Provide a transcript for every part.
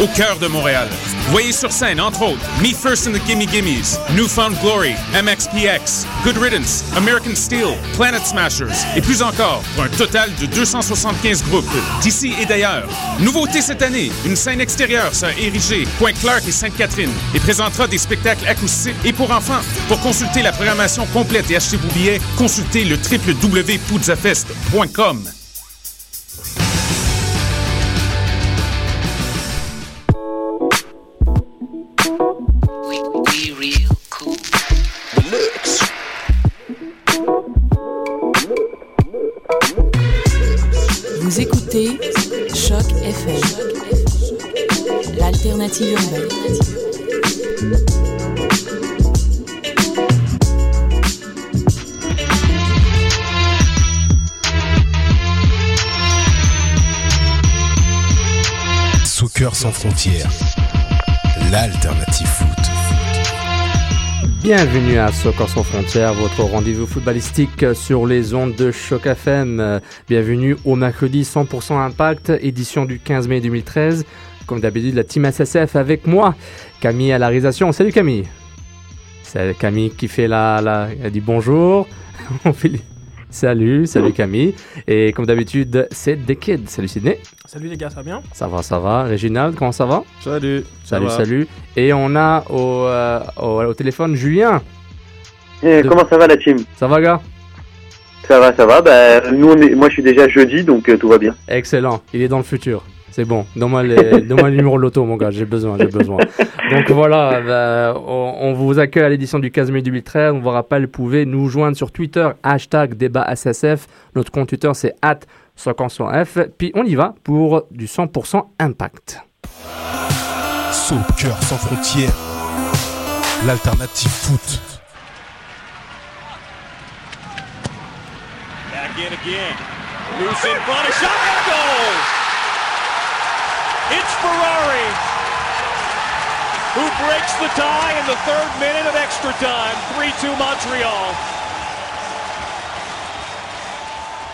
au cœur de Montréal. Voyez sur scène, entre autres, Me First and the Gimme Gimmes, Newfound Glory, MXPX, Good Riddance, American Steel, Planet Smashers et plus encore, pour un total de 275 groupes d'ici et d'ailleurs. Nouveauté cette année, une scène extérieure sera érigée, Point Clark et Sainte-Catherine, et présentera des spectacles acoustiques et pour enfants. Pour consulter la programmation complète et acheter vos billets, consultez le www.poudzafest.com. Soccer sans frontières, l'alternative foot. Bienvenue à Soccer sans frontières, votre rendez-vous footballistique sur les ondes de Choc FM. Bienvenue au mercredi 100% Impact, édition du 15 mai 2013. Comme d'habitude, la team SSF avec moi, Camille à la réalisation. Salut Camille. C'est Camille qui fait la, la elle dit bonjour. Salut, salut Camille. Et comme d'habitude, c'est The Kid. Salut Sydney. Salut les gars, ça va bien? Ça va, ça va. Réginald, comment ça va? Salut. Salut, salut. Et on a au, euh, au, au téléphone Julien. Eh, De- Comment ça va la team? Ça va, gars? Ça va, ça va. Bah, nous, on est... moi, je suis déjà jeudi, donc euh, tout va bien. Excellent. Il est dans le futur. C'est bon. Donne-moi le numéro de l'auto, mon gars. J'ai besoin, j'ai besoin. Donc voilà, bah, on, on vous accueille à l'édition du 15 mai 2013. On vous rappelle, vous pouvez nous joindre sur Twitter, hashtag débat SSF. Notre compte Twitter, c'est at F. Puis on y va pour du 100% impact. Soccer sans frontières, l'alternative foot. Back in again. Loose in front, a shot goal! It's Ferrari who breaks the tie in the third minute of extra time. 3-2 Montreal.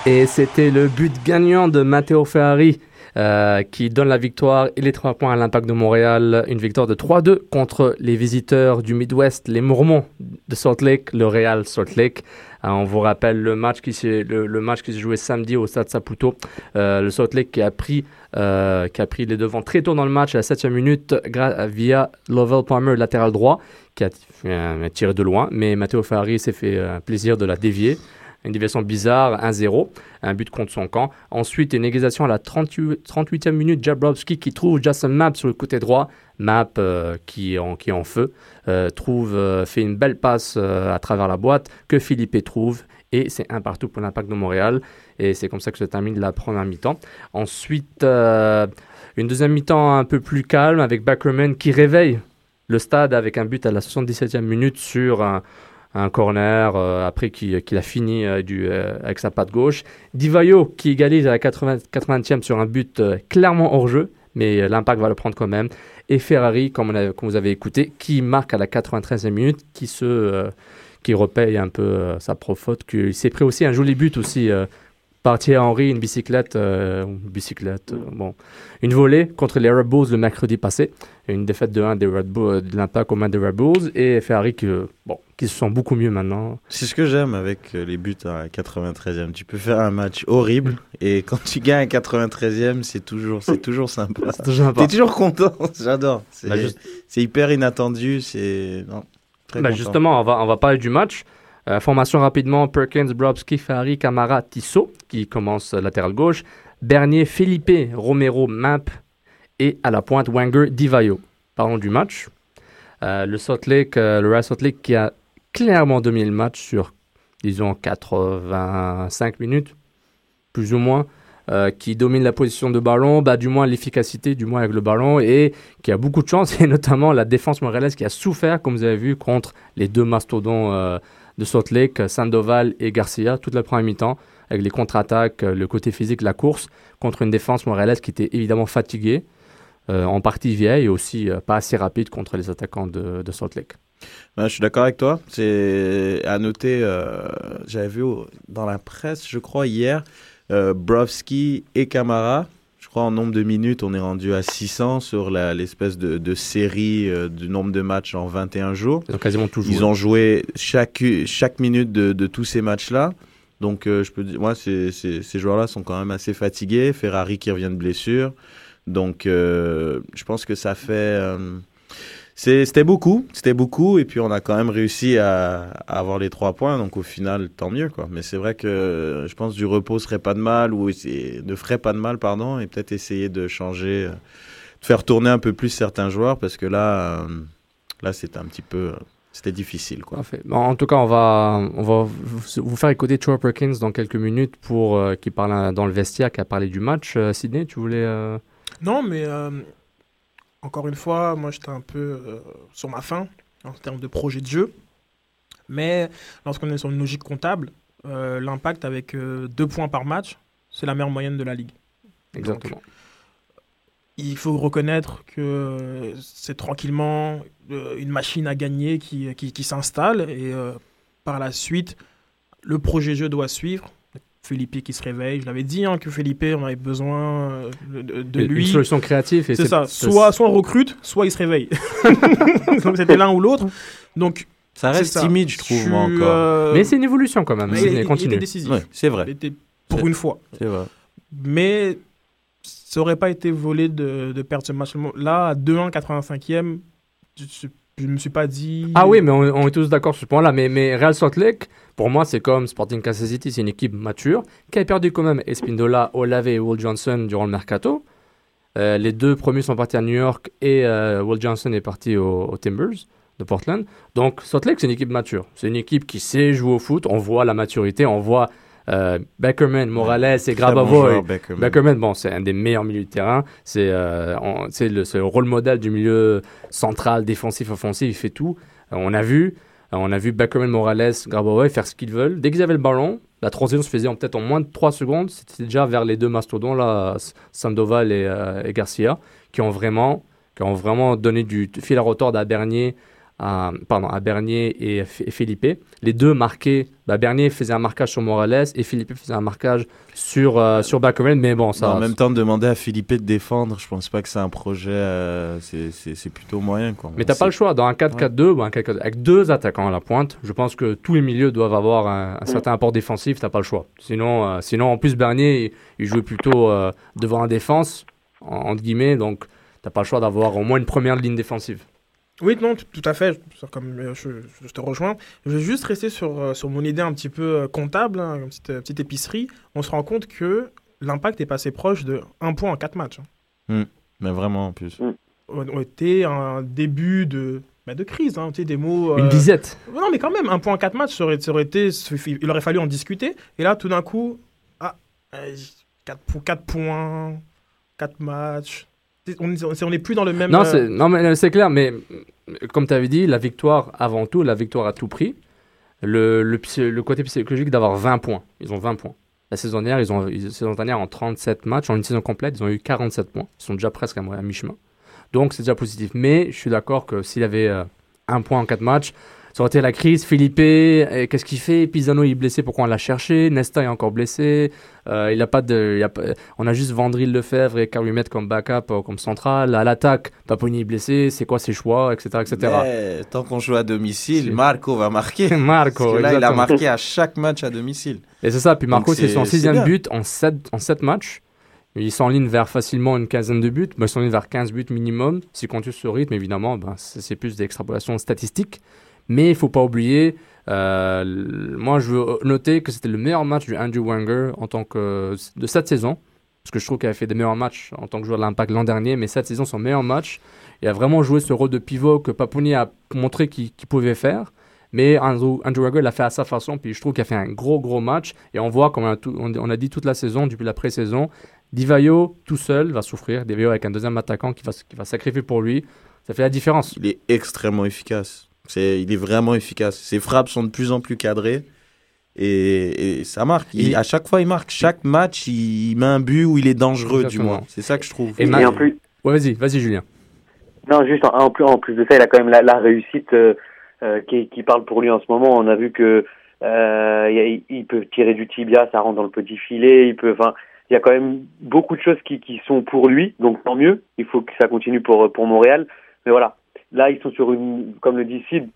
Et c'était le but gagnant de Matteo Ferrari euh, qui donne la victoire et les trois points à l'impact de Montréal. Une victoire de 3-2 contre les visiteurs du Midwest, les Mormons de Salt Lake, le Real Salt Lake. Euh, on vous rappelle le match qui s'est le, match qui s'est joué samedi au Stade Saputo. Euh, le Salt Lake qui a pris euh, qui a pris les devants très tôt dans le match à la 7 minute via Lovell Palmer latéral droit qui a fait un, un tir de loin, mais Matteo Ferrari s'est fait plaisir de la dévier. Une déviation bizarre, 1-0, un but contre son camp. Ensuite, une égalisation à la 38, 38e minute, Jabrowski qui trouve Jason Mapp sur le côté droit. Mapp euh, qui, est en, feu, euh, trouve, euh, fait une belle passe à travers la boîte que Philippe trouve. Et c'est un partout pour l'impact de Montréal. Et c'est comme ça que se termine la première mi-temps. Ensuite, une deuxième mi-temps un peu plus calme avec Backerman qui réveille le stade avec un but à la 77e minute sur un, un corner euh, après qu'il qu'il a fini euh, du, euh, avec sa patte gauche. Divayo qui égalise à la 80, 80e sur un but clairement hors jeu, mais l'impact va le prendre quand même. Et Ferrari, comme, vous avez écouté, qui marque à la 93e minute, qui se qui repaye un peu sa pro Il s'est pris aussi un joli but aussi. Par Thierry Henry, une bicyclette, euh, une bicyclette, euh, bon, une volée contre les Red Bulls le mercredi passé, une défaite de 1 des Red Bulls, euh, de l'impact aux mains des Red Bulls, et Ferrari qui, euh, bon, qui se sent beaucoup mieux maintenant. C'est ce que j'aime avec les buts à la 93e. Tu peux faire un match horrible et quand tu gagnes à 93e, c'est toujours, c'est toujours sympa. C'est toujours sympa. T'es toujours content. J'adore. C'est Bah, juste- c'est hyper inattendu. C'est non, très Bah, justement, on va, on va parler du match. Euh, formation rapidement, Perkins, Brobski, Ferrari, Camara, Tissot, qui commence latéral gauche. Bernier, Felipe, Romero, Map et à la pointe, Wenger, Divayo. Parlons du match. Euh, le Salt Lake, euh, le Real Salt qui a clairement dominé le match sur, disons, 85 minutes, plus ou moins, qui domine la position de ballon, bah, du moins l'efficacité, du moins avec le ballon, et qui a beaucoup de chance, et notamment la défense montréalaise qui a souffert, comme vous avez vu, contre les deux mastodons de Salt Lake, Sandoval et Garcia, toute la première mi-temps, avec les contre-attaques, euh, le côté physique, la course, contre une défense montréalaise qui était évidemment fatiguée, euh, en partie vieille, et aussi euh, pas assez rapide contre les attaquants de, de Salt Lake. Ouais, je suis d'accord avec toi. C'est à noter, j'avais vu dans la presse, je crois, hier, Brovski et Camara. Je crois en nombre de minutes, on est rendu à 600 sur l'espèce de, de série euh, du nombre de matchs en 21 jours. Ils ont quasiment tout joué. Ils ont joué chaque, chaque minute de, de tous ces matchs-là. Donc, euh, je peux dire, moi, ces, ces, ces joueurs-là sont quand même assez fatigués. Ferrari qui revient de blessure. Donc, euh, je pense que ça fait. C'est- c'était beaucoup, c'était beaucoup, et puis on a quand même réussi à, à avoir les trois points, donc au final, tant mieux, quoi. Mais c'est vrai que je pense que du repos serait pas de mal, ou ne ferait pas de mal, pardon, et peut-être essayer de changer, de faire tourner un peu plus certains joueurs, parce que là, euh, là, c'était un petit peu, c'était difficile, quoi. Parfait. En tout cas, on va, on va vous faire écouter Troy Perkins dans quelques minutes pour euh, qui parle dans le vestiaire, qui a parlé du match. Euh, Sydney, tu voulais euh, Non, mais euh, encore une fois, moi j'étais un peu euh, sur ma faim en termes de projet de jeu. Mais lorsqu'on est sur une logique comptable, euh, l'impact avec euh, deux points par match, c'est la meilleure moyenne de la ligue. exactement Il faut reconnaître que c'est tranquillement une machine à gagner qui, qui, qui s'installe et par la suite, le projet jeu doit suivre. Felipe qui se réveille, je l'avais dit hein, que Felipe, on avait besoin euh, de, de Une lui. solution créative. et C'est ça. Soit, soit on recrute, soit il se réveille. Donc c'était l'un ou l'autre. Donc Ça reste ça. timide, je trouve, moi, encore. euh, Mais c'est une évolution quand même. mais il- continue. était décisif. Ouais, c'est vrai, était pour une fois. c'est vrai. Mais ça aurait pas été volé de, de perdre ce match. Là, à 2-1, 85e, je, je me suis pas dit. Ah oui, mais on, est tous d'accord sur ce point-là. Mais, Real Salt Lake, pour moi, c'est comme Sporting Kansas City, c'est une équipe mature qui a perdu quand même Espindola, Olave et Will Johnson durant le mercato. Euh, les deux premiers sont partis à New York et euh, Will Johnson est parti au- aux Timbers de Portland. Donc Salt Lake, c'est une équipe mature. C'est une équipe qui sait jouer au foot. On voit la maturité, on voit euh, Beckerman, Morales et bon Grabavoy. joueur, Beckerman. Beckerman, bon, c'est un des meilleurs milieux de terrain. C'est euh, le, rôle modèle du milieu central, défensif, offensif. Il fait tout. Euh, on a vu, euh, on a vu Beckerman, Morales, Grabavoy faire ce qu'ils veulent. Dès qu'ils avaient le ballon, la transition se faisait en peut-être en moins de 3 secondes. C'était déjà vers les deux mastodons là, Sandoval et, et Garcia, qui ont vraiment, qui ont vraiment donné du fil à retordre à Bernier. À, pardon, à Bernier et, Felipe. Les deux marquaient. Bah, Bernier faisait un marquage sur Morales et Felipe faisait un marquage sur, euh, sur. Mais bon, ça. en même temps, de demander à Philippe de défendre, je pense pas que c'est un projet. euh, c'est- plutôt moyen, quoi. Mais t'as pas le choix. Dans un 4-4-2 ou un 4-4-2, avec deux attaquants à la pointe, je pense que tous les milieux doivent avoir un, un certain apport défensif. T'as pas le choix. Sinon, euh, sinon en plus, Bernier, il, il jouait plutôt euh, devant la défense, en- entre guillemets. Donc, t'as pas le choix d'avoir au moins une première ligne défensive. Oui, non, tout, à fait. Je, comme, euh, je, je te rejoins. Je vais juste rester sur, euh, sur mon idée un petit peu euh, comptable, hein, une petite, petite épicerie. On se rend compte que l'impact est passé proche de 1 point en 4 matchs. hein. Mais vraiment, en plus. On on était un début de, bah, de crise. Hein, des mots. Une disette. Non, mais quand même, un point en 4 matchs, ça aurait, ça aurait été, il aurait fallu en discuter. Et là, tout d'un coup, ah, 4, points, 4 matchs. On n'est plus dans le même. Non, euh, c'est, non, mais c'est clair. Mais comme tu avais dit, la victoire avant tout, la victoire à tout prix. Le, le, psy- le côté psychologique d'avoir 20 points. Ils ont 20 points. La saison dernière, ils ont, la saison dernière, en 37 matchs, en une saison complète, ils ont eu 47 points. Ils sont déjà presque à mi-chemin. Donc, c'est déjà positif. Mais je suis d'accord que s'il avait euh, un point en 4 matchs, ça aurait été la crise. Philippe, qu'est-ce qu'il fait? Pisano, il est blessé, pourquoi on l'a cherché? Nesta est encore blessé. Euh, il a pas de, il a pas- on a juste Vandril Lefebvre et Calumet comme backup, euh, comme central. À l'attaque, Paponi est blessé. C'est quoi ses choix, etc. etc. Mais tant qu'on joue à domicile, Marco va marquer. Marco, Parce que là, il a marqué à chaque match à domicile. Et c'est ça, puis Marco, c'est son sixième but en sept, en sept matchs. Il s'enligne vers facilement une quinzaine de buts. Ben, il s'enligne vers 15 buts minimum. Si on continue ce rythme, évidemment, ben, c'est c'est plus des extrapolations statistiques. Mais il faut pas oublier, euh, moi je veux noter que c'était le meilleur match du Andrew Wenger en tant que, de cette saison. Parce que je trouve qu'il a fait des meilleurs matchs en tant que joueur de l'Impact l'an dernier. Mais cette saison, son meilleur match. Il a vraiment joué ce rôle de pivot que Paponi a montré qu'il pouvait faire. Mais Andrew, Andrew Wenger l'a fait à sa façon, puis je trouve qu'il a fait un gros, gros match. Et on voit, comme on a, dit toute la saison, depuis la pré-saison, Divayo tout seul va souffrir. Divayo avec un deuxième attaquant qui va, qui va sacrifier pour lui. Ça fait la différence. Il est extrêmement efficace. C'est, il est vraiment efficace. Ses frappes sont de plus en plus cadrées. Et, et ça marque. Il- Il- à chaque fois, il marque. Chaque match, il, il met un but où il est dangereux, Exactement. du moins. C'est ça que je trouve. Et en plus, Ouais, vas-y, vas-y, Julien. non, juste en, en plus, en plus de ça, il a quand même la, la réussite euh, euh, qui, qui parle pour lui en ce moment. On a vu que euh, il, il peut tirer du tibia, ça rentre dans le petit filet. Il peut, enfin, il y a quand même beaucoup de choses qui, qui sont pour lui, donc tant mieux. Il faut que ça continue pour, pour Montréal. Mais voilà, là, ils sont sur une, comme le dit Sid,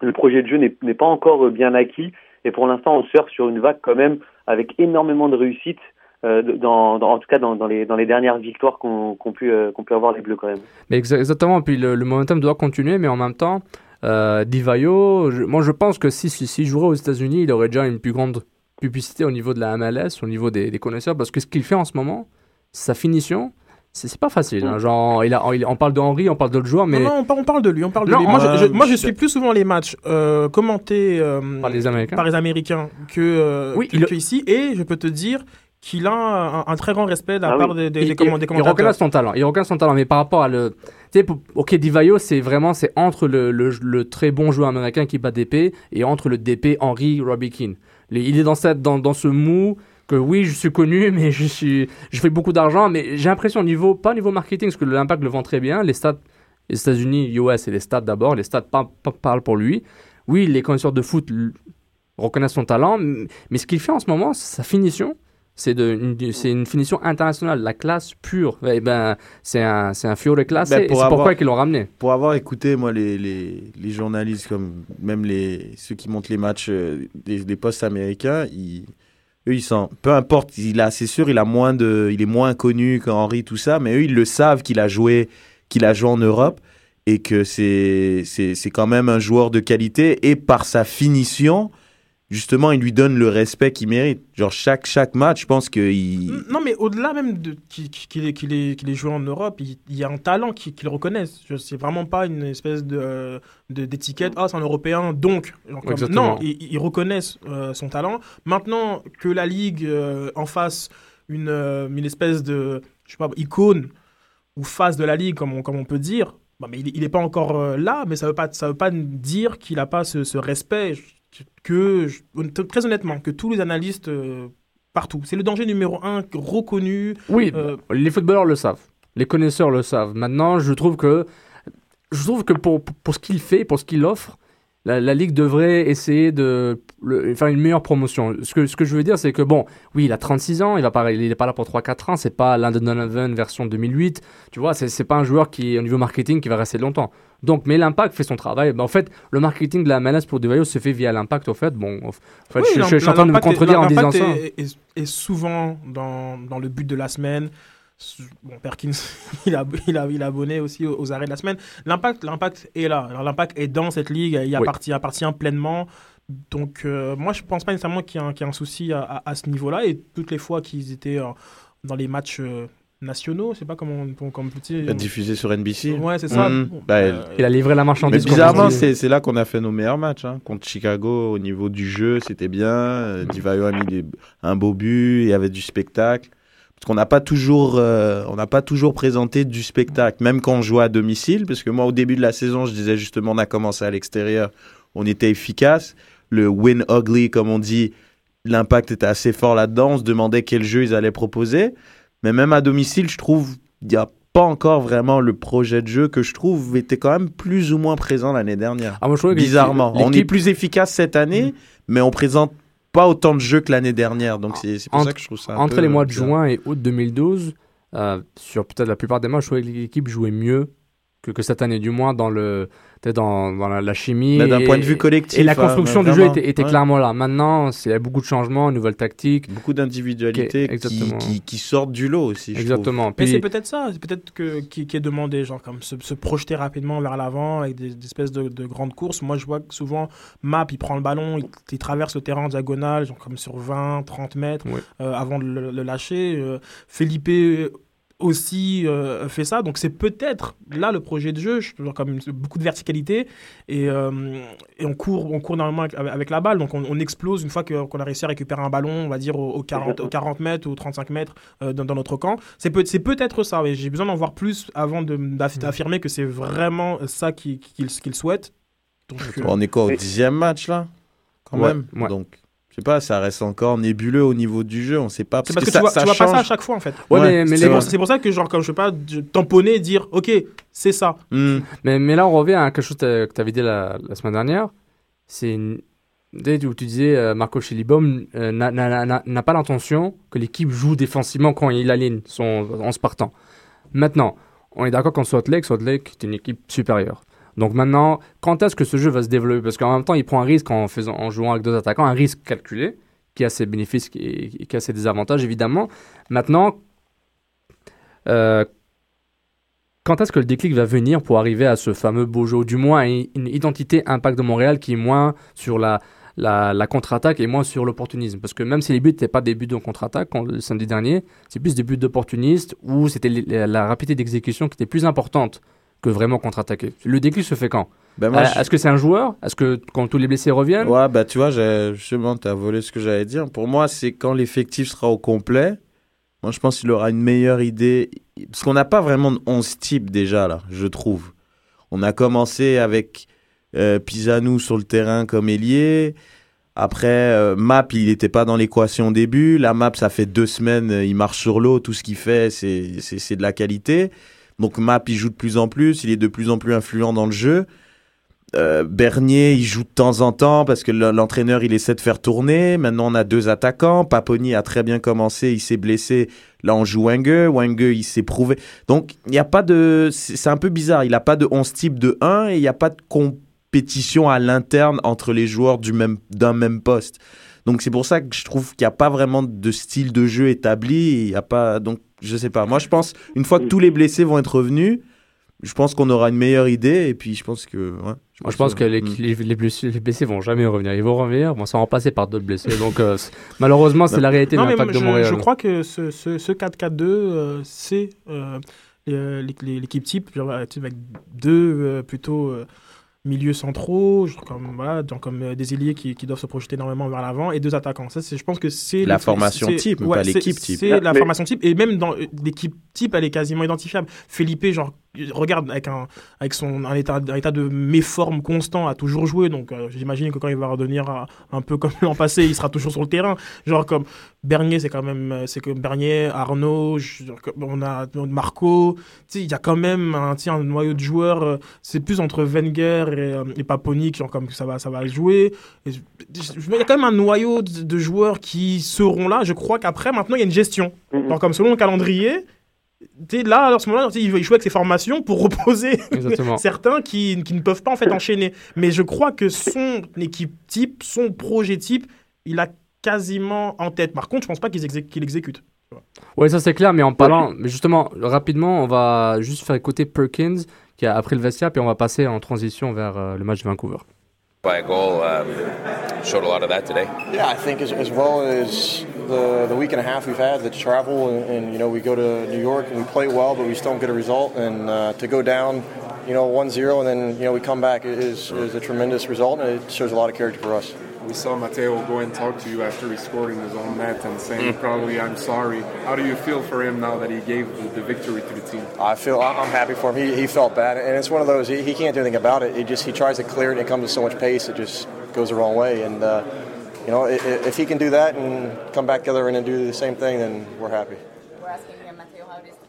le projet de jeu n'est pas encore bien acquis. Et pour l'instant, on surfe sur une vague quand même avec énormément de réussite, euh, en tout cas dans, les, dernières victoires qu'ont qu'ont pu, euh, avoir les Bleus quand même. Mais exa- exactement, puis le, momentum doit continuer, mais en même temps, euh, Divayo, je- moi je pense que si, si, s'il jouerait aux États-Unis, il aurait déjà une plus grande publicité au niveau de la MLS, au niveau des, des connaisseurs, parce que ce qu'il fait en ce moment, sa finition, c'est c'est pas facile. hein. Genre, il a, il- on parle de Henry, on parle d'autres joueurs, mais Non, non, on, par- on parle de lui, on parle de lui. Moi, euh, je, je- moi, je suis plus souvent les matchs euh, commentés euh, par les Américains. par les Américains que, euh, Oui, que, il- que ici, et je peux te dire qu'il a un, un très grand respect de la Ah part oui. des, des, il, des comment- des il commentateurs. reconnaît son talent. Il reconnaît son talent, mais par rapport à le, tu sais, pour- ok, Divayo, c'est vraiment, c'est entre le, le, le très bon joueur américain qui bat DP et entre le DP Henry Robbie Keane. Les- Il est dans cette, dans, dans ce mou que oui, je suis connu, mais je suis, je fais beaucoup d'argent, mais j'ai l'impression au niveau, pas au niveau marketing, parce que l'impact le vend très bien. Les stats, les États-Unis, US et les stats d'abord, les stats par- par- parlent pour lui. Oui, les connaisseurs de foot reconnaissent son talent, mais ce qu'il fait en ce moment, sa finition, c'est de, une, finition internationale, la classe pure. Eh ben, c'est un, un Fiore classé. Ben, et c'est pourquoi ils l'ont ramené. Pour avoir écouté, moi, les, les, les journalistes, comme même les, ceux qui montent les matchs euh, des, des postes américains, ils, eux, ils sont, peu importe, il a, c'est sûr, il a moins de, il est moins connu qu'Henri, tout ça, mais eux, ils le savent qu'il a joué, qu'il a joué en Europe et que c'est, c'est, c'est quand même un joueur de qualité et par sa finition, justement, il lui donne le respect qu'il mérite. Genre, chaque, chaque match, je pense qu'il, Non, mais au-delà même de qu'il ait, qu'il ait joué en Europe, il, il y a un talent qui- qu'ils reconnaissent. C'est vraiment pas une espèce de de- d'étiquette. Ah, c'est un Européen, donc. Genre comme- Exactement. non, ils, ils reconnaissent euh, son talent. Maintenant que la Ligue euh, en fasse une, euh, une espèce de, je sais pas, icône ou face de la Ligue, comme on, comme on peut dire, bah, mais il n'est pas encore euh, là, mais ça ne veut, pas- ça veut pas dire qu'il n'a pas ce, ce respect que, je- très honnêtement, que tous les analystes euh, partout. C'est le danger numéro un reconnu. Oui, Euh, les footballeurs le savent. Les connaisseurs le savent. Maintenant, je trouve que, je trouve que pour, pour, pour ce qu'il fait, pour ce qu'il offre, la, la Ligue devrait essayer de le- faire une meilleure promotion. Ce que, ce que je veux dire, c'est que, bon, oui, il a 36 ans, il va pas, il est pas là pour 3-4 ans, c'est pas Landon Donovan version 2008, tu vois, c'est c'est pas un joueur qui, au niveau marketing, qui va rester longtemps. Donc, mais l'impact fait son travail. Ben, en fait, le marketing de la MLS pour Devayo se fait via l'impact, au fait. Bon, en fait, oui, je, je- je suis en train de me est- contredire en disant ça. est- est souvent dans, dans le but de la semaine. Bon, Perkins, il a, il, a, il a abonné aussi aux, aux arrêts de la semaine. L'impact, l'impact est là. Alors, L'impact est dans cette ligue, il Oui. appartient, appartient pleinement. Donc, euh, moi, je pense pas nécessairement qu'il y, a un- qu'il y a un souci à, à- à ce niveau-là. Et toutes les fois qu'ils étaient euh, dans les matchs euh, nationaux, je sais pas comment on, comme petit. diffusé sur NBC. Ouais, c'est ça. Mhm. Bon, Bah, euh, Il a livré la Mais marchandise. on bizarrement, c'est c'est là qu'on a fait nos meilleurs matchs. hein. Contre Chicago, au niveau du jeu, c'était bien. Divayo a mis des- un beau but, il y avait du spectacle. Parce qu'on n'a pas toujours, euh, on n'a pas toujours présenté du spectacle, même quand on jouait à domicile. Parce que moi, au début de la saison, je disais justement, on a commencé à l'extérieur, on était efficace. Le win ugly, comme on dit, l'impact était assez fort là-dedans. On se demandait quel jeu ils allaient proposer. Mais même à domicile, je trouve, il n'y a pas encore vraiment le projet de jeu que je trouve était quand même plus ou moins présent l'année dernière. Ah, moi, je Bizarrement. On est plus efficace cette année, mais on présente pas autant de jeux que l'année dernière. Donc c'est pour Entre- ça que je trouve ça un Entre peu les mois de bizarre. juin et août 2012, euh, sur peut-être la plupart des matchs, je trouvais que l'équipe jouait mieux que, que cette année, du moins dans, le, dans, dans la, la chimie. Mais d'un et- point de vue collectif. Et la hein, construction du jeu était, était ouais. clairement là. Maintenant, il y a beaucoup de changements, une nouvelle tactique. Beaucoup d'individualités qui, exactement. qui, qui sortent du lot aussi. je. Exactement. Mais c'est peut-être ça, c'est peut-être que qui, qui est demandé, genre comme se, se projeter rapidement vers l'avant avec des, des espèces de, de grandes courses. Moi, je vois que souvent Map, il prend le ballon, il, il traverse le terrain en diagonale, genre comme sur 20, 30 mètres, Oui. euh, avant de le, le lâcher. Euh, Felipe aussi euh, fait ça, donc c'est peut-être là le projet de jeu, comme beaucoup de verticalité et, euh, et on court, on court normalement avec, avec la balle, donc on, on explose une fois que- qu'on a réussi à récupérer un ballon, on va dire aux, aux 40, aux 40 mètres ou 35 mètres euh, dans, dans notre camp. C'est peut, c'est peut-être ça, mais j'ai besoin d'en voir plus avant d'aff- d'affirmer que c'est vraiment ça qu'il qu'il qu'il souhaite. Donc, On est quoi au dixième match là? Quand Ouais, même. ouais. Donc, je sais pas, ça reste encore nébuleux au niveau du jeu. On sait pas. c'est parce que, ça, tu vois, ça tu vois pas ça à chaque fois en fait. Ouais, Ouais, mais, mais, C'est les- pour, c'est pour ça que genre comme je sais pas, tamponner et dire ok c'est ça. Hmm. mais, mais là, on revient à quelque chose que tu avais dit la, la semaine dernière. C'est une- Dès où tu disais euh, Marco Chilibom euh, n'a- pas l'intention que l'équipe joue défensivement quand il aligne son 11 partant. Maintenant, on est d'accord qu'en Salt Lake, Salt Lake est une équipe supérieure. Donc maintenant, quand est-ce que ce jeu va se développer? Parce qu'en même temps, il prend un risque en, faisant, en jouant avec deux attaquants, un risque calculé, qui a ses bénéfices et, qui a ses désavantages, évidemment. Maintenant, euh, quand est-ce que le déclic va venir pour arriver à ce fameux beau jeu, du moins une identité impact de Montréal qui est moins sur la, contre-attaque et moins sur l'opportunisme. Parce que même si les buts n'étaient pas des buts de contre-attaque le samedi dernier, c'est plus des buts d'opportunistes où c'était la rapidité d'exécution qui était plus importante que vraiment contre-attaquer. Le déclic se fait quand? Ben moi, Euh, je- Est-ce que c'est un joueur? Est-ce que quand tous les blessés reviennent? Ouais, bah tu vois, justement, tu as volé ce que j'allais dire. Pour moi, c'est quand l'effectif sera au complet. Moi, je pense qu'il aura une meilleure idée. Parce qu'on n'a pas vraiment de 11 types déjà, là, je trouve. On a commencé avec euh, Pisanou sur le terrain comme ailier. Après, euh, Map, il n'était pas dans l'équation au début. La Map, ça fait deux semaines, euh, il marche sur l'eau. Tout ce qu'il fait, c'est de la qualité. Donc Map, il joue de plus en plus. Il est de plus en plus influent dans le jeu. Euh, Bernier, il joue de temps en temps parce que l'entraîneur, il essaie de faire tourner. Maintenant, on a deux attaquants. Paponi a très bien commencé, il s'est blessé. Là, on joue Wenger. Wenger, il s'est prouvé. Donc, il n'y a pas de... C'est un peu bizarre. Il n'a pas de 11 type de 1 et il n'y a pas de compétition à l'interne entre les joueurs du même d'un même poste. Donc, c'est pour ça que je trouve qu'il n'y a pas vraiment de style de jeu établi. Il y a pas... Donc, je sais pas. Moi, je pense, une fois que tous les blessés vont être revenus, je pense qu'on aura une meilleure idée. Et puis, je pense que... Ouais, Moi, je pense que les, Mm. les, les blessés, les blessés vont jamais revenir. Ils vont revenir, vont s'en remplacer par d'autres blessés. Donc, euh, malheureusement, c'est la réalité de Non, mais l'impact de je, Montréal. je crois que ce, ce, ce 4-4-2, euh, c'est euh, l'équipe type, avec deux euh, plutôt euh, milieux centraux, genre comme, voilà, genre comme euh, des ailiers qui, qui doivent se projeter énormément vers l'avant, et deux attaquants. Ça, c'est- je pense que c'est La formation type, ouais, l'équipe type. C'est la Mais- formation type, et même dans euh, l'équipe type, elle est quasiment identifiable. Felipe, genre, regarde, avec, un, avec son, un, état, un état de méforme constant, a toujours joué, donc euh, j'imagine que quand il va redevenir à- un peu comme l'an passé, il sera toujours sur le terrain. Genre comme Bernier, c'est quand même, euh, c'est que Bernier, Arnaud, je- on a Marco, il y a quand même un, un noyau de joueurs, euh, c'est plus entre Wenger et, euh, et Paponi qui comme ça va, ça va jouer. Il y a quand même un noyau de, de joueurs qui seront là. Je crois qu'après, maintenant, il y a une gestion. Mhm. Genre, comme selon le calendrier, là, à ce moment-là, il joue avec ses formations pour reposer certains qui, qui ne peuvent pas en fait enchaîner. Mais je crois que son équipe type, son projet type, il a quasiment en tête. Par contre, je pense pas qu'il exé- qu'il exécute. Oui, ça c'est clair, mais en parlant, mais justement, rapidement, on va juste faire écouter Perkins qui a appris le vestiaire, puis on va passer en transition vers euh, le match de Vancouver. by a goal um, showed a lot of that today. Yeah, I think as, as well as the, the week and a half we've had, the travel, and, and you know, we go to New York and we play well, but we still don't get a result. And uh, to go down, you know, 1 0 and then, you know, we come back is, is a tremendous result, and it shows a lot of character for us. We saw Mateo go and talk to you after he scored in his own net and saying, probably, I'm sorry. How do you feel for him now that he gave the, the victory to the team? I feel I'm happy for him. He, he felt bad, and it's one of those he, he can't do anything about it. He just he tries to clear it, and it comes with so much pace, it just goes the wrong way. And uh, you know, i- i- if he can do that and come back together and do the same thing, then we're happy.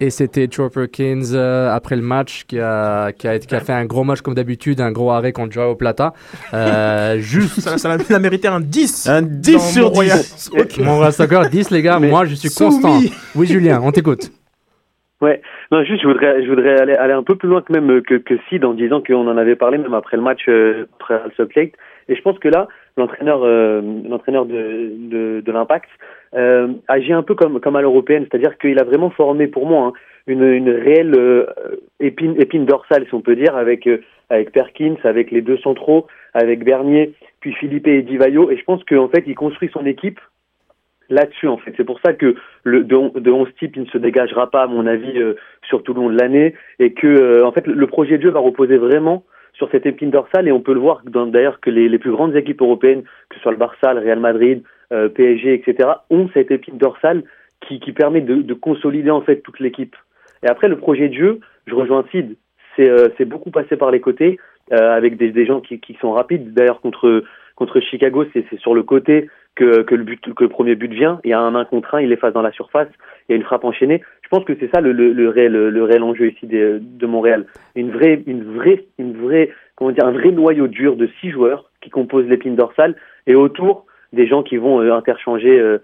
Et c'était Troy Perkins euh, après le match qui a, qui, a, qui a fait un gros match comme d'habitude, un gros arrêt contre Joao Plata. Euh, juste. Ça, ça, a mérité un 10. Un 10 dans sur 10. Montréal. Ok. Mon reste encore 10 les gars, Mais moi je suis soumis. constant. Oui Julien, on t'écoute. Ouais, non, juste, je voudrais, je voudrais aller, aller un peu plus loin que même euh, que, que Sid en disant qu'on en avait parlé même après le match euh, après Al Salt Lake. Et je pense que là, l'entraîneur, euh, l'entraîneur de, de, de l'Impact euh, agit un peu comme, comme à l'européenne, c'est-à-dire qu'il a vraiment formé pour moi hein, une, une réelle euh, épine, épine dorsale, si on peut dire, avec, euh, avec Perkins, avec les deux centraux, avec Bernier, puis Philippe et Divayo. Et je pense qu'en fait, il construit son équipe là-dessus en fait. C'est pour ça que le de, de 11 types il ne se dégagera pas à mon avis euh, sur tout le long de l'année et que euh, en fait le projet de jeu va reposer vraiment sur cette épine dorsale et on peut le voir d'ailleurs que les, les plus grandes équipes européennes que ce soit le Barça, le Real Madrid, euh, PSG etc ont cette épine dorsale qui, qui permet de, de consolider en fait toute l'équipe. Et après le projet de jeu, je rejoins Sid, c'est euh, beaucoup passé par les côtés euh, avec des, des gens qui, qui sont rapides. D'ailleurs contre contre Chicago, c'est sur le côté que, que le but que le premier but vient. Il y a un 1 contre 1, il efface dans la surface, il y a une frappe enchaînée. Je pense que c'est ça le, le, le réel le réel enjeu ici de, de Montréal. Une vraie une vraie une vraie comment dire un vrai noyau dur de six joueurs qui composent l'épine dorsale et autour des gens qui vont euh, interchanger euh,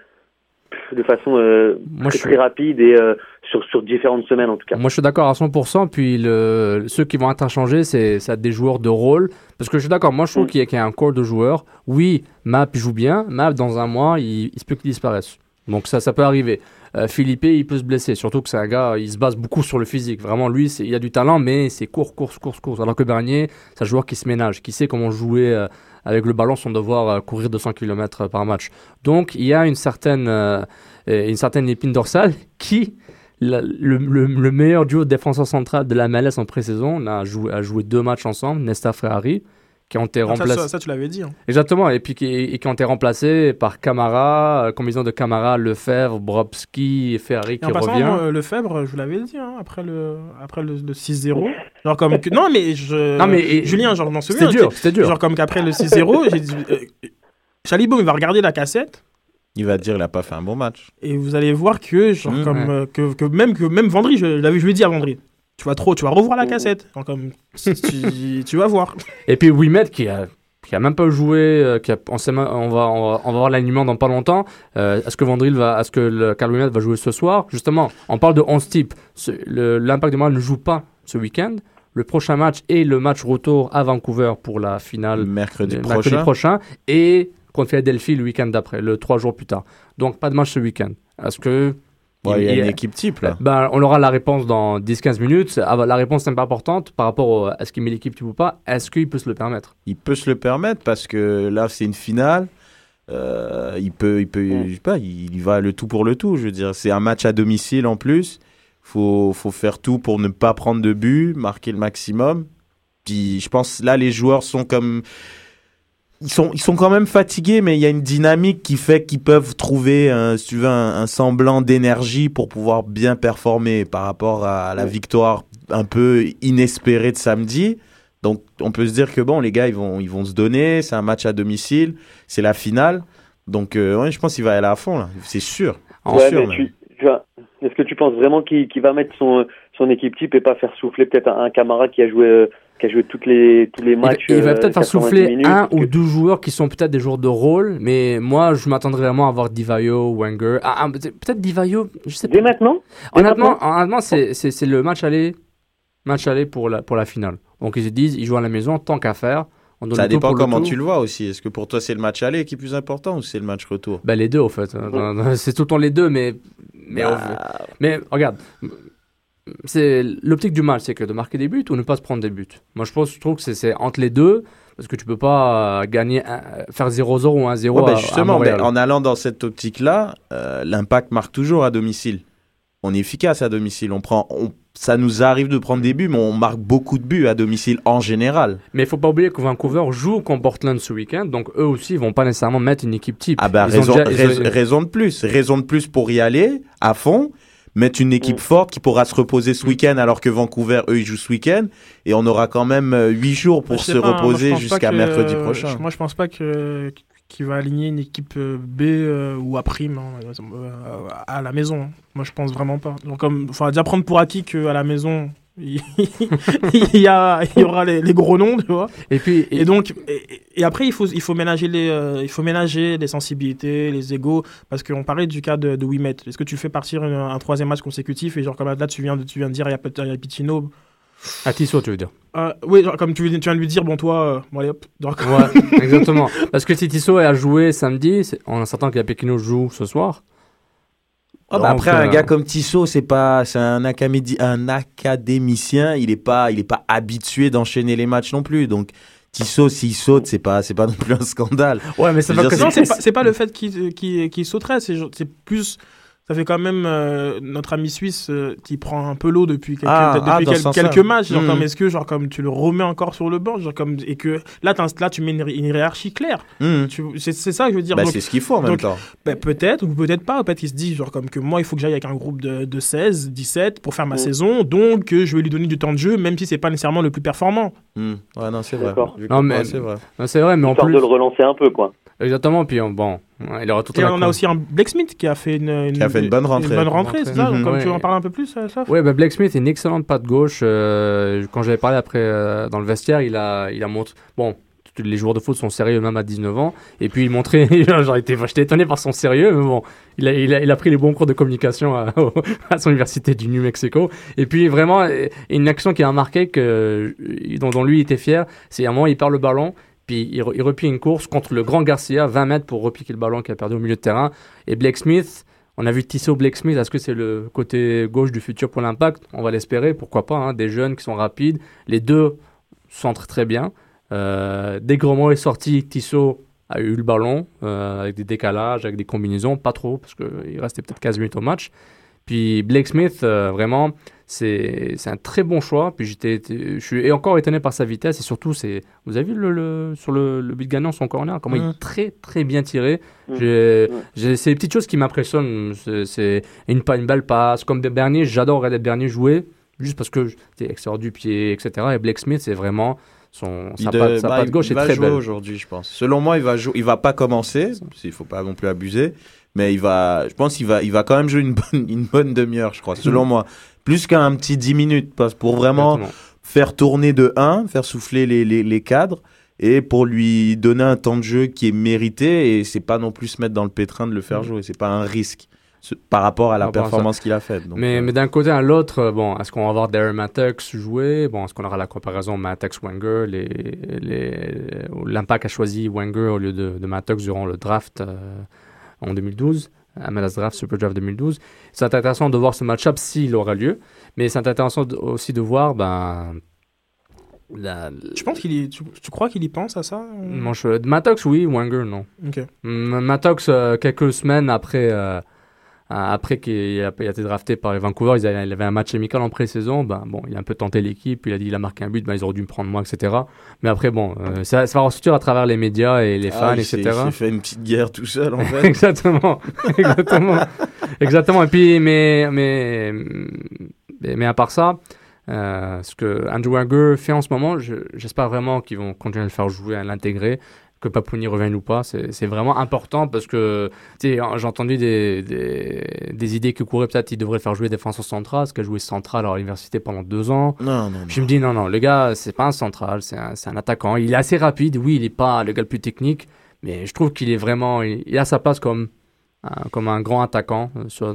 de façon euh, Moi, très, je suis- très rapide et euh, sur, sur différentes semaines en tout cas. Moi, je suis d'accord à 100%. Puis le, ceux qui vont interchanger, c'est ça des joueurs de rôle. Parce que je suis d'accord. Moi, je trouve Mm. qu'il y, a- qu'il y a un corps de joueurs. Oui, Map joue bien. Map, dans un mois, il, il se peut qu'il disparaisse. Donc ça, ça peut arriver. Euh, Philippe, il peut se blesser. Surtout que c'est un gars, il se base beaucoup sur le physique. Vraiment, lui, il a du talent, mais c'est course, course, course, course. Alors que Bernier, c'est un joueur qui se ménage, qui sait comment jouer euh, avec le ballon sans devoir euh, courir 200 km par match. Donc, il y a une certaine, euh, euh, une certaine épine dorsale qui, le, le- le meilleur duo défenseur central de la MLS en pré-saison, on a joué, a joué deux matchs ensemble, Nesta Ferrari, qui ont été Ah, ça, remplacés. ça, ça, tu l'avais dit. hein. Exactement, et puis qui, et qui ont été remplacés par Camara, euh, combinaison de Camara, Lefebvre, Brobski Ferrari Et qui en passant, revient. moi, Lefebvre, je vous l'avais dit, hein, après le, après le, le 6-0. Genre comme que- non, mais je. Non, mais- et- Julien, genre, je m'en C'était souviens. dur, j'étais- c'était dur. Genre comme qu'après le 6-0, j'ai dit. euh, Chalibo, il va regarder la cassette. Il va dire qu'il a pas fait un bon match. Et vous allez voir que, genre, Mmh, comme, ouais. euh, que, que même, que même Vendry, je, l'avais- je lui ai dit à Vendry, tu vas trop, tu vas revoir la cassette. Genre, comme, tu, tu vas voir. Et puis Wimet qui a, qui a même pas joué, euh, qui a, on, sait on va, on va, on va voir l'alignement dans pas longtemps. Euh, est-ce que Vandril va, est-ce que le Carl Wimet va jouer ce soir? Justement, on parle de 11 types. Ce- le- L'Impact de Montréal ne joue pas ce week-end. Le prochain match est le match retour à Vancouver pour la finale Mercredi prochain et contre Philadelphie le week-end d'après, le trois jours plus tard. Donc pas de match ce week-end. Est-ce que Il y a une équipe type là. ben, on aura la réponse dans 10-15 minutes. Ah, bah, La réponse n'est pas importante par rapport au, à ce qu'il met l'équipe type ou pas. Est-ce qu'il peut se le permettre? Il peut se le permettre parce que là, c'est une finale. Euh, il peut, il peut, je sais pas, il, il va le tout pour le tout. Je veux dire, c'est un match à domicile en plus. Faut, faut faire tout pour ne pas prendre de but, marquer le maximum. Puis, je pense là, les joueurs sont comme, ils sont, ils sont quand même fatigués, mais il y a une dynamique qui fait qu'ils peuvent trouver, un, si tu veux, un, un semblant d'énergie pour pouvoir bien performer par rapport à la victoire un peu inespérée de samedi. Donc, on peut se dire que bon, les gars, ils vont, ils vont se donner. C'est un match à domicile. C'est la finale. Donc, euh, ouais, je pense qu'il va aller à fond, là. C'est sûr. Ouais, tu- tu Est-ce que tu penses vraiment qu'il va mettre son, son équipe type et pas faire souffler peut-être un, un camarade qui a joué, euh, qui a joué toutes les, tous les Il, matchs il va euh, peut-être faire 90 souffler minutes, un ou que- deux joueurs qui sont peut-être des joueurs de rôle, mais moi je m'attendrais vraiment à voir Divayo, Wenger. Ah, ah, peut- peut-être Divayo, je sais pas. Dès maintenant? Dès Honnêtement, honnêtement c'est, c'est, c'est le match aller, match aller pour la, pour la finale. Donc ils se disent, ils jouent à la maison, tant qu'à faire. On donne Ça dépend comment tu le vois aussi. Est-ce que pour toi, c'est le match aller qui est plus important ou c'est le match retour? Ben, les deux, au fait. C'est tout le temps les deux, mais. Mais, Bah. mais regarde, c'est l'optique du match, c'est que de marquer des buts ou ne pas se prendre des buts. Moi, je pense, je trouve que c'est- entre les deux, parce que tu peux pas euh, gagner, un- faire 0-0 ou 1-0 Ouais, ben à- à justement, ben, en allant dans cette optique-là, euh, l'impact marque toujours à domicile. On est efficace à domicile. On prend, on- ça nous arrive de prendre des buts, mais on marque beaucoup de buts à domicile en général. Mais il faut pas oublier que Vancouver joue contre Portland ce week-end, donc eux aussi, ils vont pas nécessairement mettre une équipe type. Ah bah déjà- ont- raison de plus, raison de plus pour y aller à fond, mettre une équipe forte qui pourra se reposer ce week-end alors que Vancouver eux ils jouent ce week-end et on aura quand même euh, huit jours pour Je sais se pas, je reposer jusqu'à mercredi prochain. je- Moi, je pense pas que qu'il va aligner une équipe euh, B euh, ou A prime hein, euh, à la maison. hein. Moi, je pense vraiment pas. Donc, comme, faut déjà prendre pour acquis qu'à la maison, il y, a, il y aura les, les gros noms, tu vois. Et puis, et, donc, et, et après, il faut, il faut ménager les, euh, il faut ménager les sensibilités, les égos, parce qu'on parlait du cas de, de Wimet. Est-ce que tu fais partir un, un troisième match consécutif et genre comme là, tu viens de, tu viens de dire, il y a peut-être il y a Piccino. À Tissot, tu veux dire Euh, oui, genre, comme tu, tu viens de lui dire, bon, toi, euh, bon, allez hop. Donc- Ouais, exactement. Parce que si Tissot a joué samedi, en y a Pekino joue ce soir. Ah bah après un euh, gars comme Tissot, c'est pas c'est un académi- un académicien, il est pas il est pas habitué d'enchaîner les matchs non plus. Donc Tissot s'il saute, c'est pas c'est pas non plus un scandale. Ouais, mais ça c'est pas, le fait qu'il qu'il sauterait, c'est plus. Ça fait quand même euh, notre ami suisse euh, qui prend un peu l'eau depuis, quelques, Ah, depuis ah, quel- quelques matchs. Genre comme est-ce que genre comme tu le remets encore sur le banc, genre comme et que là, tu mets une, une hiérarchie claire. Tu- C'est c'est ça que je veux dire. Bah, Donc- c'est ce qu'il faut en même donc, temps. bah, peut-être ou peut-être pas. Peut-être qu'il se dit genre comme que moi il faut que j'aille avec un groupe de, de 16, 17 pour faire ma Mhm. saison, donc euh, je vais lui donner du temps de jeu, même si c'est pas nécessairement le plus performant. Hmm. Ouais non c'est vrai. Non, mais c'est vrai. non, c'est vrai, mais en plus. de le relancer un peu, quoi. Exactement, puis on- bon, il aura tout Et on a aussi un Blake Smith qui a fait une, une, Qui a fait une bonne rentrée. bonne rentrée, c'est ça Mhm. Comme Ouais. tu veux en parler un peu plus, euh, Saf Ouais, bah Blake Smith est une excellente patte gauche. euh, quand j'avais parlé après euh, dans le vestiaire, il a, il a montré. Bon, tous les joueurs de foot sont sérieux même à 19 ans. Et puis il montrait, j'étais étonné par son sérieux, mais bon, il a, il a, il a pris les bons cours de communication à, à son université du New Mexico. Et puis vraiment, euh, une action qui a marqué, que, dont, dont lui était fier, c'est à un moment, il perd le ballon. Puis il, il replie une course contre le grand Garcia, 20 mètres pour repiquer le ballon qu'il a perdu au milieu de terrain. Et Blake Smith, on a vu Tissot Blake Smith, est-ce que c'est le côté gauche du futur pour l'impact? On va l'espérer, pourquoi pas. hein, des jeunes qui sont rapides. Les deux centrent très bien. Euh, dès que est sorti, Tissot a eu le ballon euh, avec des décalages, avec des combinaisons, pas trop parce qu'il restait peut-être 15 minutes au match. Puis Blake Smith, euh, vraiment, c'est c'est un très bon choix. Puis j'étais, été- je suis encore étonné par sa vitesse et surtout, c'est, vous avez vu le, le- sur le, le but gagnant son corner, comment il est très très bien tiré. J'ai- Ouais. j'ai- c'est des petites choses qui m'impressionnent. C'est- C'est une, une belle passe, comme des Bernier. J'adore regarder Bernier jouer, juste parce que c'est extérieur du pied, etc. Et Blake Smith, c'est vraiment son Il sa de- patte, sa bah, patte gauche il est va très jouer belle. aujourd'hui, je pense. Selon moi, il va jouer. Il va pas commencer. Il faut pas non plus abuser. Mais il va. Je pense qu'il va. Il va quand même jouer une bonne, une bonne demi-heure, je crois. Selon moi, plus qu'un petit 10 minutes, parce pour vraiment Exactement. faire tourner de 1, faire souffler les, les, les cadres et pour lui donner un temps de jeu qui est mérité et c'est pas non plus se mettre dans le pétrin de le faire jouer. C'est pas un risque ce- par rapport à la performance qu'il a faite. Mais, euh, mais d'un côté à l'autre, euh, bon, est-ce qu'on va voir Darren Mattox jouer? Bon, est-ce qu'on aura la comparaison Mattox-Wenger les, les, L'Impact a choisi Wenger au lieu de, de Mattox durant le draft euh, en 2012, MLS Draft, Super Draft 2012. C'est intéressant de voir ce match-up s'il aura lieu, mais c'est intéressant aussi de voir, ben. La, Tu penses qu'il y... tu, tu crois qu'il y pense à ça mon choix- Mattox, oui, Wenger, non. Ok. Mm, Mattox, euh, quelques semaines après, euh, après qu'il a, été drafté par les Vancouver, il avait un match amical en pré-saison. Ben, bon, il a un peu tenté l'équipe, il a dit il a marqué un but, ben, ils auraient dû me prendre moi, etc. Mais après, bon, euh, ça, ça va ressortir à travers les médias et les ah, fans, il etc. Il s'est fait une petite guerre tout seul, en fait. Exactement. Exactement. Exactement. Et puis, mais, mais, mais, à part ça, euh, ce que Andrew Wenger fait en ce moment, je- j'espère vraiment qu'ils vont continuer à le faire jouer, à l'intégrer, que Papouni revienne ou pas. C'est vraiment important parce que, sais, j'ai entendu des, des, des idées qui couraient, peut-être qu'il devrait faire jouer défenseur central, parce qu'il a joué central à l'université pendant deux ans. Non, non, non. Je me dis, non, non, le gars, c'est pas un central, c'est un, attaquant. Il est assez rapide, oui, il est pas le gars le plus technique, mais je trouve qu'il est vraiment, il, il a sa place comme, un- comme un grand attaquant. euh, sur,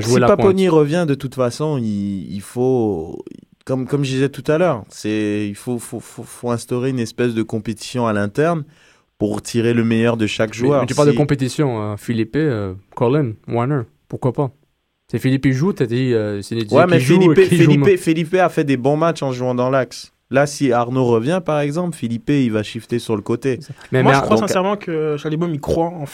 joué si Paponi revient, de toute façon, il, il faut, comme, comme je disais tout à l'heure, c'est, il faut, faut, faut, faut instaurer une espèce de compétition à l'interne pour tirer le meilleur de chaque joueur. Mais, tu parles Si- de compétition, euh, Philippe, euh, Colin, Warner, pourquoi pas? C'est Philippe il joue, t'as dit, euh, c'est Ouais, mais qui joue, Philippe, qui joue- Philippe, Philippe a fait des bons matchs en jouant dans l'axe. Là, si Arnaud revient, par exemple, Philippe, il va shifter sur le côté. Mais, Moi, mais- je crois donc- sincèrement que Chalibom, il croit en.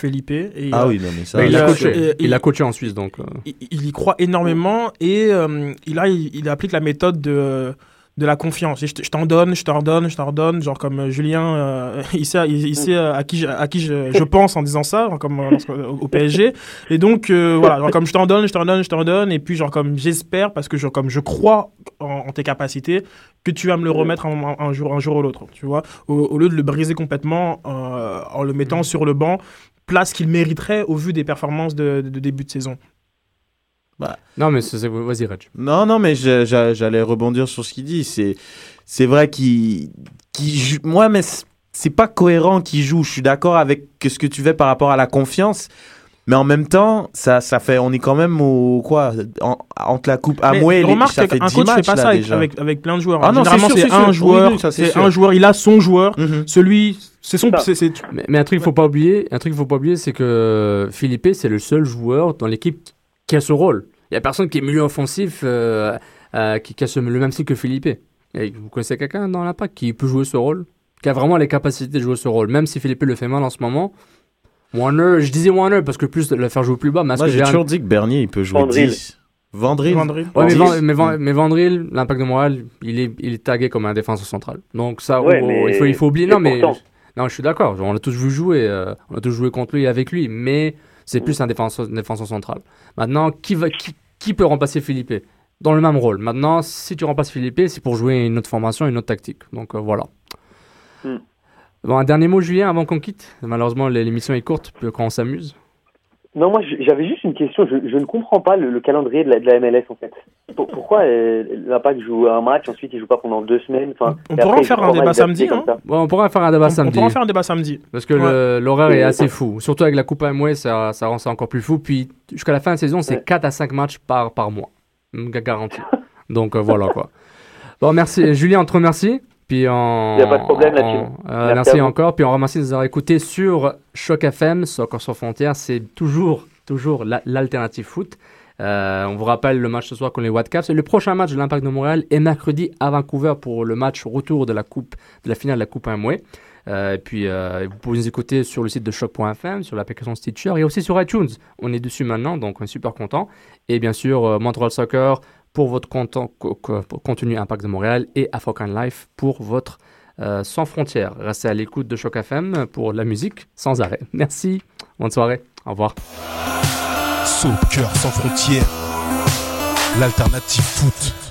Et, Ah euh, oui, non, mais ça. mais il il a a- coaché, il il- a coaché en Suisse, donc. euh, il, il y croit énormément et euh, il, là, il, il applique la méthode de, de la confiance. Et Je, te- je t'en donne, je t'en donne, je t'en donne. Genre comme euh, Julien, euh, il sait, il, il sait euh, à qui, je, à qui je, je pense en disant ça, genre comme euh, au, PSG. Et donc, euh, voilà, genre comme je t'en donne, je t'en donne, je t'en donne. Et puis, genre comme j'espère, parce que genre, comme je crois en, en tes capacités, que tu vas me le remettre un, un jour, un jour ou l'autre. Tu vois, au, au lieu de le briser complètement en le mettant sur le banc, place qu'il mériterait au vu des performances de, de- de début de saison. Non, mais vas-y, Reg. Non, non, mais j'allais rebondir sur ce qu'il dit. C'est, c'est vrai qu'il, qu'il joue. Moi, mais c'est- pas cohérent qu'il joue. Je suis d'accord avec ce que tu fais par rapport à la confiance. Mais en même temps, ça, ça fait, on est quand même au quoi en- entre la coupe Amway et les- ça fait 10 coach fait matchs pas là, ça avec, déjà. avec, avec plein de joueurs. Ah non, c'est Généralement, sûr, c'est c'est un sûr. joueur, Oui, oui, ça, c'est un joueur, il a son joueur, Mhm. celui, c'est son, Bah. c'est, c'est- Mais, mais un truc qu'il faut pas oublier, un truc qu'il faut pas oublier, c'est que Philippe, c'est le seul joueur dans l'équipe qui a ce rôle. Il y a personne qui est milieu offensif euh, euh, qui, qui a ce- le même style que Philippe. Et vous connaissez quelqu'un dans l'impact qui peut jouer ce rôle, qui a vraiment les capacités de jouer ce rôle, même si Philippe le fait mal en ce moment. Warner, je disais Warner parce que plus de le faire jouer plus bas, mais Moi, j'ai un- toujours dit que Bernier, il peut jouer Vandril. 10. Vandril. Vandril. Ouais, mais, 10. Van- mais, Van- mais Vandril, l'impact de Montréal, il est, il est tagué comme un défenseur central. Donc ça, Ouais, oh, mais- il, faut, il faut oublier. Non, mais pourtant. non, je suis d'accord. On a tous vu jouer, euh, on a tous joué contre lui et avec lui, mais c'est plus un défenseur, défenseur central. Maintenant, qui, va, qui, qui peut remplacer Philippe dans le même rôle? Maintenant, si tu remplaces Philippe, c'est pour jouer une autre formation, une autre tactique. Donc euh, voilà. Hmm. Bon, un dernier mot, Julien, avant qu'on quitte? Malheureusement, l'émission est courte, puis quand on s'amuse. Non, moi j'avais juste une question. Je, je ne comprends pas le, le calendrier de la, de la MLS en fait. Pour- pourquoi euh, l'Impact joue un match, ensuite il joue pas pendant deux semaines enfin, On pourra après, faire un débat samedi, hein. Bon, on pourra faire un débat On, on samedi. pourra en faire un débat samedi. Parce que l'horaire est assez fou. Surtout avec la Coupe AMW, ça, ça rend ça encore plus fou. Puis jusqu'à la fin de saison, c'est Ouais. 4 à 5 matchs par, par mois. Garanti. Donc euh, voilà quoi. Bon, merci. Julien, on te remercie. Puis on, Y a pas de problème, team. euh, Merci encore. Puis on remercie de nous avoir écoutés sur Choc FM, Soccer sans frontières. C'est toujours, toujours la- l'alternative foot. Euh, on vous rappelle le match ce soir contre les Whitecaps. Le prochain match de l'Impact de Montréal est mercredi à Vancouver pour le match retour de la coupe, de la finale de la Coupe Amway. Euh, et puis, euh, vous pouvez nous écouter sur le site de choc.fm, sur l'application Stitcher et aussi sur iTunes. On est dessus maintenant, donc on est super content. Et bien sûr, Montreal Soccer pour votre content- co- co- pour contenu Impact de Montréal et African Life pour votre euh, sans frontières. Restez à l'écoute de Choc FM pour la musique sans arrêt. Merci, bonne soirée, au revoir. Soccer sans frontières. L'alternative foot.